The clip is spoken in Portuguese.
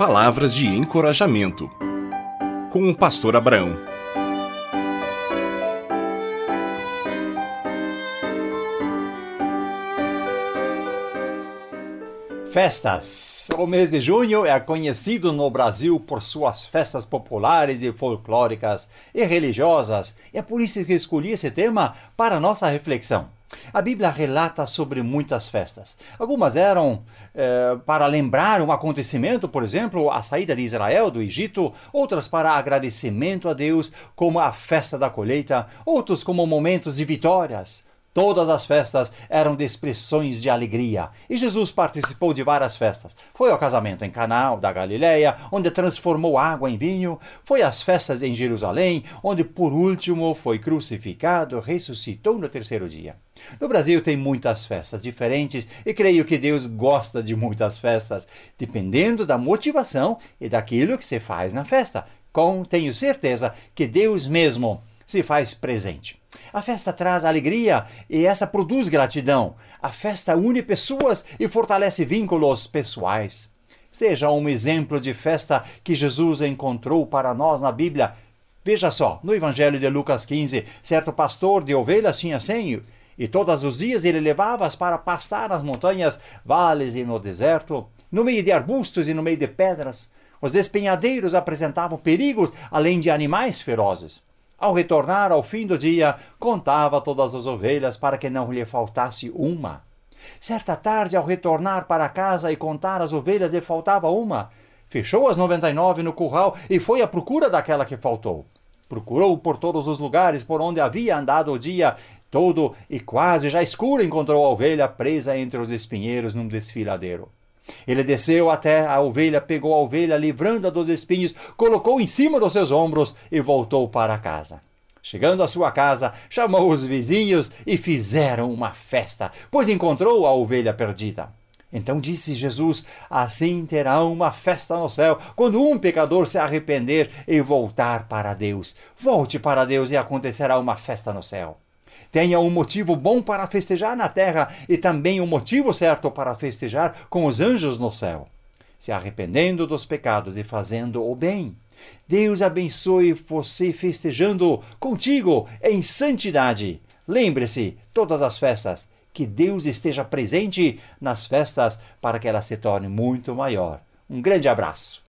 Palavras de encorajamento. Com o pastor Abraão. Festas. O mês de junho é conhecido no Brasil por suas festas populares e folclóricas e religiosas. E é por isso que escolhi esse tema para nossa reflexão. A Bíblia relata sobre muitas festas. Algumas eram eh, para lembrar um acontecimento, por exemplo, a saída de Israel do Egito, outras para agradecimento a Deus, como a festa da colheita, outros como momentos de vitórias. Todas as festas eram de expressões de alegria, e Jesus participou de várias festas. Foi ao casamento em Canaã da Galileia, onde transformou água em vinho, foi às festas em Jerusalém, onde por último foi crucificado, ressuscitou no terceiro dia. No Brasil tem muitas festas diferentes e creio que Deus gosta de muitas festas, dependendo da motivação e daquilo que se faz na festa. Com tenho certeza que Deus mesmo se faz presente. A festa traz alegria e essa produz gratidão. A festa une pessoas e fortalece vínculos pessoais. Seja um exemplo de festa que Jesus encontrou para nós na Bíblia. Veja só, no Evangelho de Lucas 15, certo pastor de ovelhas tinha senho, e todos os dias ele levava-as para pastar nas montanhas, vales e no deserto, no meio de arbustos e no meio de pedras. Os despenhadeiros apresentavam perigos, além de animais ferozes. Ao retornar ao fim do dia, contava todas as ovelhas para que não lhe faltasse uma. Certa tarde, ao retornar para casa e contar as ovelhas, lhe faltava uma. Fechou as noventa e nove no curral e foi à procura daquela que faltou. Procurou por todos os lugares por onde havia andado o dia todo e quase já escuro encontrou a ovelha presa entre os espinheiros num desfiladeiro. Ele desceu até a ovelha, pegou a ovelha, livrando-a dos espinhos, colocou em cima dos seus ombros e voltou para casa. Chegando à sua casa, chamou os vizinhos e fizeram uma festa, pois encontrou a ovelha perdida. Então disse Jesus: Assim terá uma festa no céu, quando um pecador se arrepender e voltar para Deus. Volte para Deus e acontecerá uma festa no céu tenha um motivo bom para festejar na terra e também um motivo certo para festejar com os anjos no céu, se arrependendo dos pecados e fazendo o bem. Deus abençoe você festejando contigo em santidade. Lembre-se, todas as festas, que Deus esteja presente nas festas para que ela se torne muito maior. Um grande abraço.